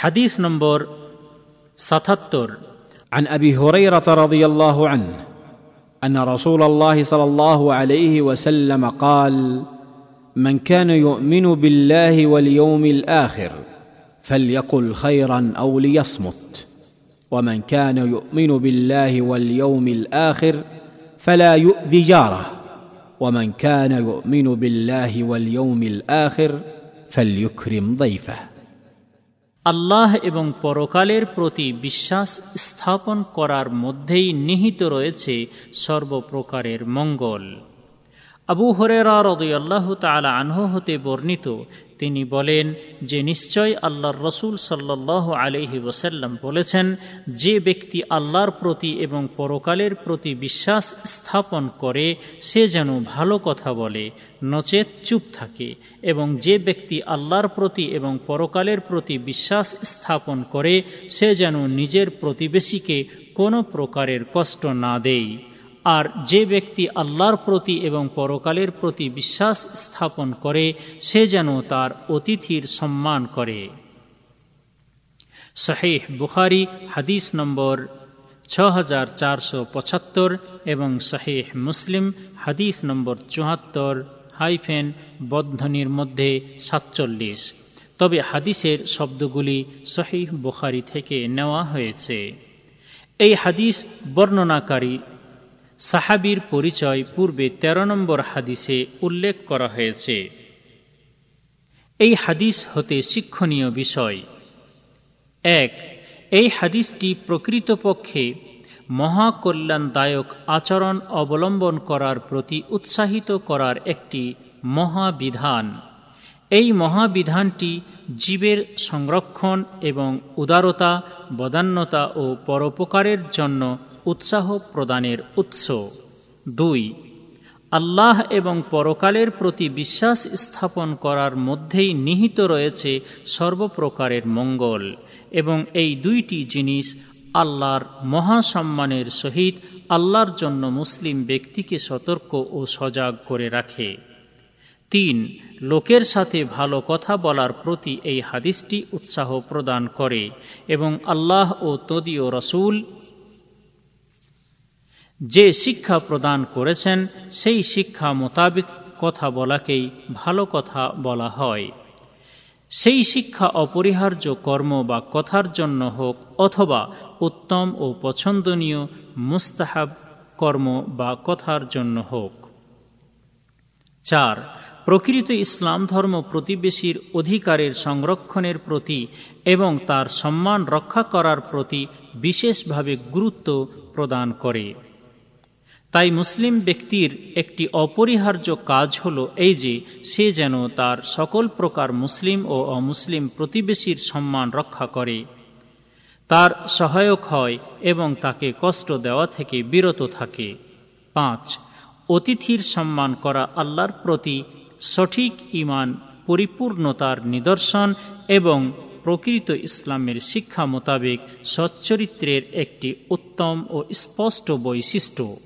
حديث نمبر ستتر. عن أبي هريرة رضي الله عنه أن رسول الله صلى الله عليه وسلم قال من كان يؤمن بالله واليوم الآخر فليقل خيرا أو ليصمت. ومن كان يؤمن بالله واليوم الآخر فلا يؤذي جاره. ومن كان يؤمن بالله واليوم الآخر فليكرم ضيفه. আল্লাহ এবং পরকালের প্রতি বিশ্বাস স্থাপন করার মধ্যেই নিহিত রয়েছে সর্বপ্রকারের মঙ্গল। আবু হরেরা রদুল্লাহ তালা আনহ হতে বর্ণিত, তিনি বলেন, যে নিশ্চয় আল্লাহর রসুল সাল্লাহ আলহি ওসাল্লাম বলেছেন, যে ব্যক্তি আল্লাহর প্রতি এবং পরকালের প্রতি বিশ্বাস স্থাপন করে, সে যেন ভালো কথা বলে, নচেত চুপ থাকে, এবং যে ব্যক্তি আল্লাহর প্রতি এবং পরকালের প্রতি বিশ্বাস স্থাপন করে, সে যেন নিজের প্রতিবেশীকে কোনো প্রকারের কষ্ট না দেয়। আর যে ব্যক্তি আল্লাহর প্রতি এবং পরকালের প্রতি বিশ্বাস স্থাপন করে, সে যেন তার অতিথির সম্মান করে। শাহেহ বুখারি, হাদিস নম্বর ছ এবং শাহেহ মুসলিম, হাদিস নম্বর চুয়াত্তর হাইফেন বদ্ধনির মধ্যে সাতচল্লিশ। তবে হাদিসের শব্দগুলি শহীহ বুখারি থেকে নেওয়া হয়েছে। এই হাদিস বর্ণনাকারী সাহাবির পরিচয় পূর্বে ১৩ নম্বর হাদিসে উল্লেখ করা হয়েছে। এই হাদিস হতে শিক্ষণীয় বিষয়। এক, এই হাদিসটি প্রকৃতপক্ষে মহাকল্যাণদায়ক আচরণ অবলম্বন করার প্রতি উৎসাহিত করার একটি মহাবিধান। এই মহাবিধানটি জীবের সংরক্ষণ এবং উদারতা, বদান্যতা ও পরোপকারের জন্য উৎসাহ প্রদানের উৎস। দুই, আল্লাহ এবং পরকালের প্রতি বিশ্বাস স্থাপন করার মধ্যেই নিহিত রয়েছে সর্বপ্রকারের মঙ্গল এবং এই দুইটি জিনিস আল্লাহর মহাসম্মানের সহিত আল্লাহর জন্য মুসলিম ব্যক্তিকে সতর্ক ও সজাগ করে রাখে। তিন, লোকের সাথে ভালো কথা বলার প্রতি এই হাদিসটি উৎসাহ প্রদান করে এবং আল্লাহ ও তদীয় রসুল যে শিক্ষা প্রদান করেছেন, সেই শিক্ষা মোতাবেক কথা বলাকেই ভালো কথা বলা হয়। সেই শিক্ষা অপরিহার্য কর্ম বা কথার জন্য হোক অথবা উত্তম ও পছন্দনীয়, মুস্তাহাব কর্ম বা কথার জন্য হোক। চার, প্রকৃত ইসলাম ধর্ম প্রতিবেশীর অধিকারের সংরক্ষণের প্রতি এবং তার সম্মান রক্ষা করার প্রতি বিশেষভাবে গুরুত্ব প্রদান করে। তাই মুসলিম ব্যক্তির একটি অপরিহার্য কাজ হল এই যে, সে যেন তার সকল প্রকার মুসলিম ও অমুসলিম প্রতিবেশীর সম্মান রক্ষা করে। তার সহায়ক হয় এবং তাকে কষ্ট দেওয়া থেকে বিরত থাকে। পাঁচ, অতিথির সম্মান করা আল্লাহর প্রতি সঠিক ইমান পরিপূর্ণতার নিদর্শন এবং প্রকৃত ইসলামের শিক্ষা মোতাবেক সচ্চরিত্রের একটি উত্তম ও স্পষ্ট বৈশিষ্ট্য।